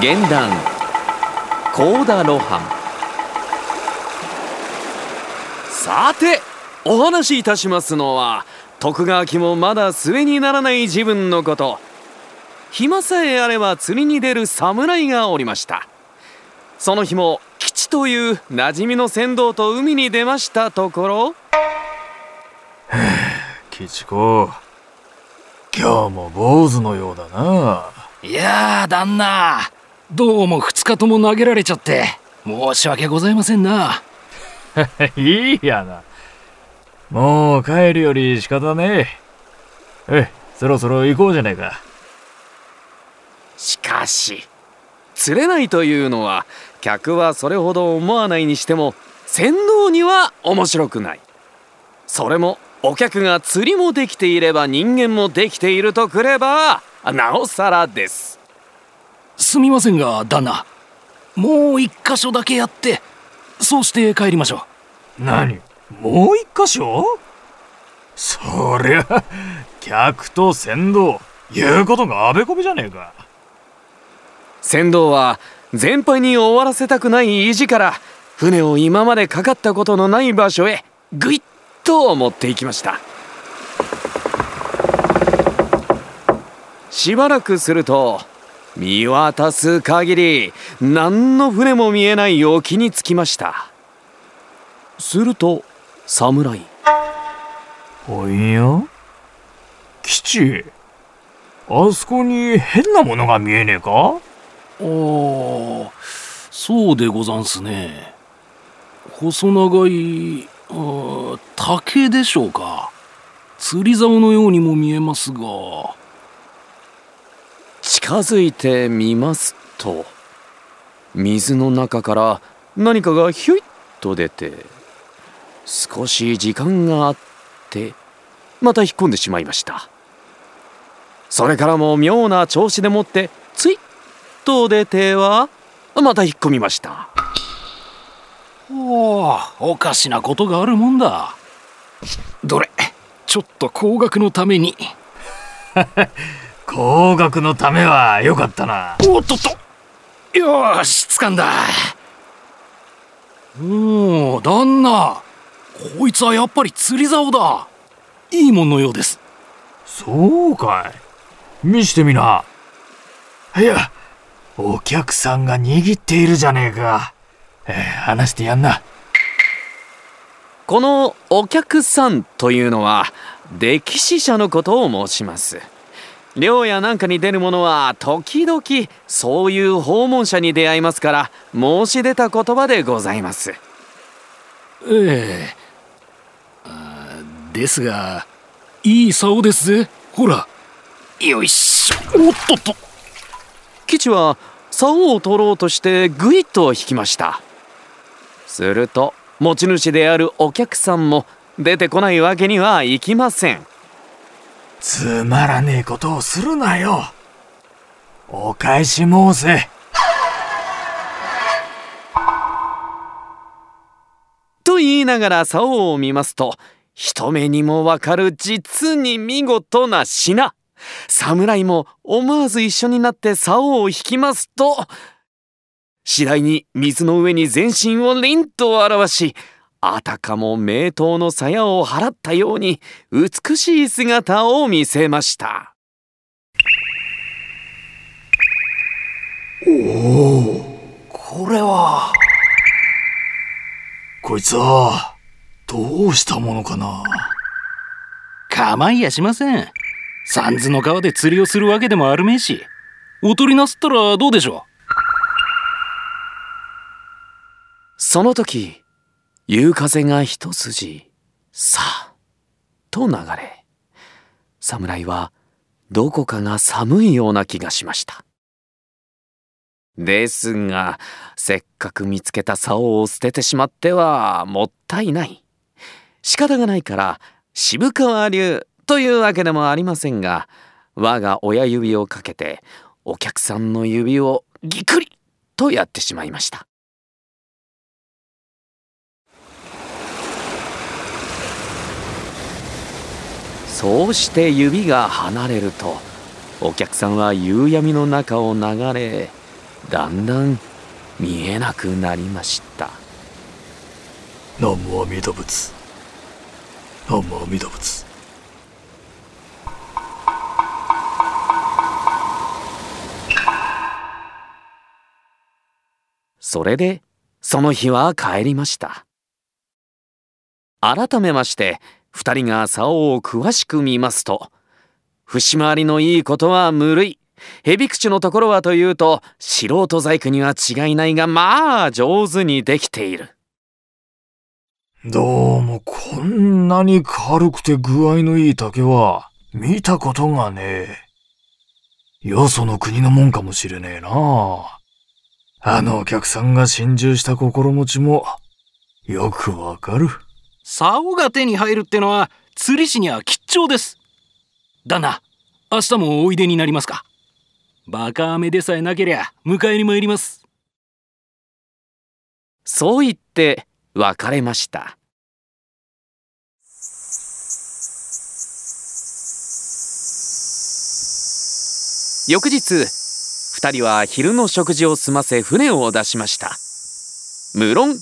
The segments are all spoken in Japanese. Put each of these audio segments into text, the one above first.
現段高田露伴。さてお話しいたしますのは徳川家もまだ末にならない自分のこと。暇さえあれば釣りに出る侍がおりました。その日も吉という馴染みの船頭と海に出ましたところ。吉子。今日も坊主のようだな。いやー旦那どうも2日とも投げられちゃって申し訳ございませんな。いいやな。もう帰るより仕方ねえ。えそろそろ行こうじゃないか。しかし釣れないというのは客はそれほど思わないにしても船頭には面白くない。それもお客が釣りもできていれば人間もできているとくればなおさらですすみませんが旦那もう一箇所だけやってそうして帰りましょう。何？もう一箇所？そりゃ客と船頭言うことがあべこべじゃねえか。船頭は全敗に終わらせたくない意地から船を今までかかったことのない場所へぐいっと持っていきました。しばらくすると見渡す限り何の船も見えない沖に着きました。すると侍。おや吉。あそこに変なものが見えねえか？ああそうでござんすね。細長いあ竹でしょうか。釣り竿のようにも見えますが近づいてみますと水の中から何かがひょいっと出て少し時間があってまた引っ込んでしまいました。それからも妙な調子でもってついっと出てはまた引っ込みました。おおおかしなことがあるもんだ。どれ？ちょっと高額のために 高額のためはよかったな。おっとっと。よし掴んだ。おお旦那。こいつはやっぱり釣り竿だ。いいもんのようです。そうかい。見してみな。いや。お客さんが握っているじゃねえか、えー、話してやんな。このお客さんというのは歴史者のことを申します漁やなんかに出る者は時々そういう訪問者に出会いますから申し出た言葉でございます。ええ。ですがいい竿ですぜ。ほら。よいしょ。おっとっと。吉は竿を取ろうとしてぐいっと引きました。すると持ち主であるお客さんも出てこないわけにはいきませんつまらねえことをするなよ。お返し申せ。と言いながら竿を見ますと一目にもわかる実に見事な品侍も思わず一緒になって竿を引きますと次第に水の上に全身を凛と表しあたかも名刀の鞘を払ったように美しい姿を見せました。おおこれは。こいつはどうしたものかな。構いやしません。三途の川で釣りをするわけでもあるめえし。おとりなすったらどうでしょう。その時夕風が一筋さあと流れ侍はどこかが寒いような気がしました。ですがせっかく見つけた竿を捨ててしまってはもったいない。仕方がないから渋川流というわけでもありませんが我が親指をかけてお客さんの指をぎくりとやってしまいました。そうして指が離れるとお客さんは夕闇の中を流れだんだん見えなくなりました。南無阿弥陀仏南無阿弥陀仏それでその日は帰りました。改めまして二人が竿を詳しく見ますと節回りのいいことは無類蛇口のところはというと素人細工には違いないがまあ上手にできているどうもこんなに軽くて具合のいい竹は見たことがねえ。よその国のもんかもしれねえなあのお客さんが心中した心持ちもよくわかる。竿が手に入るってのは釣り師には吉兆です。旦那明日もおいでになりますか。バカ雨でさえなけりゃ迎えに参ります。そう言って別れました。翌日二人は昼の食事を済ませ船を出しました。無論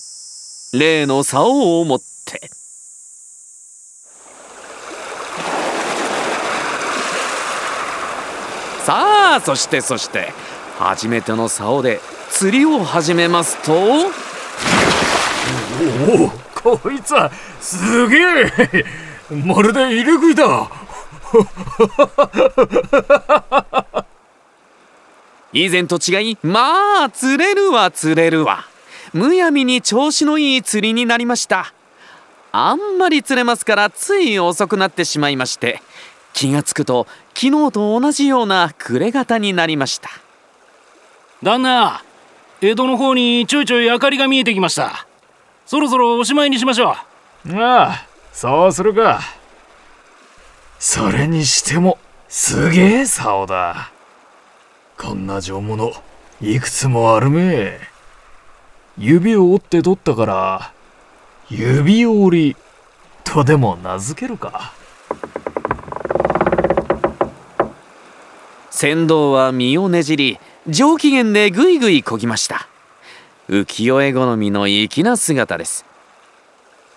例の竿を持ってさあそしてそして初めての竿で釣りを始めますと。おお、こいつはすげえまるで入れ食いだ。以前と違いまあ釣れるわ釣れるわ。むやみに調子のいい釣りになりましたあんまり釣れますからつい遅くなってしまいまして気がつくと昨日と同じような暮れ方になりました旦那江戸の方にちょいちょい明かりが見えてきましたそろそろおしまいにしましょうああ、そうするか。それにしても、すげえ竿だ。こんな上物、いくつもあるめ。指を折って取ったから、指折りとでも名付けるか。船頭は身をねじり上機嫌でぐいぐいこぎました。浮世絵好みの粋な姿です。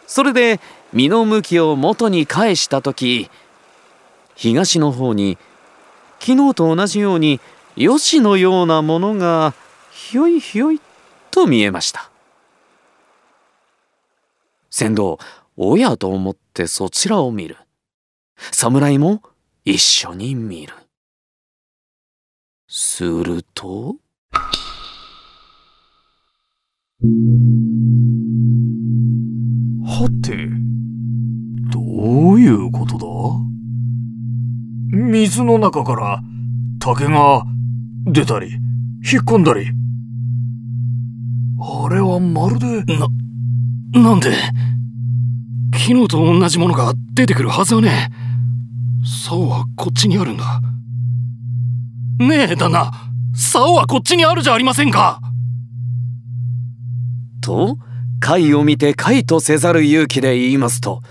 それで身の向きを元に返した時東の方に昨日と同じようにヨシのようなものがひょいひょいと見えました。船頭おやと思ってそちらを見る。侍も一緒に見る。すると。はて、どういうことだ？水の中から竹が出たり、引っ込んだり。あれはまるで、な、なんで？昨日と同じものが出てくるはずはね。え竿はこっちにあるんだ。ねえ旦那。竿はこっちにあるじゃありませんか。と貝を見て貝とせざる勇気で言いますと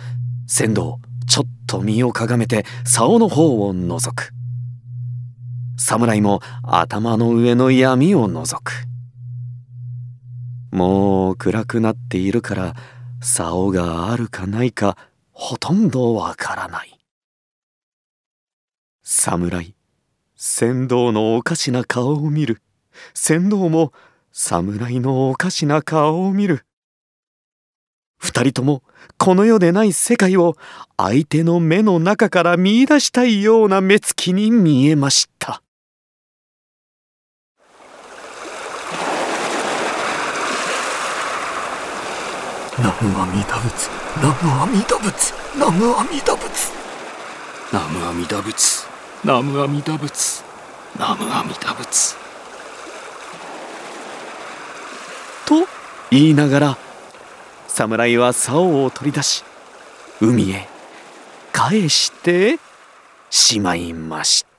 船頭ちょっと身をかがめて竿の方を覗く。侍も頭の上の闇を覗く。もう暗くなっているから竿があるかないかほとんどわからない。侍船頭のおかしな顔を見る。船頭も侍のおかしな顔を見る。二人ともこの世でない世界を相手の目の中から見出したいような目つきに見えました。南無阿弥陀仏、南無阿弥陀仏、南無阿弥陀仏。南無阿弥陀仏。南無阿弥陀仏。南無阿弥陀仏。と言いながら侍は竿を取り出し海へ返してしまいました。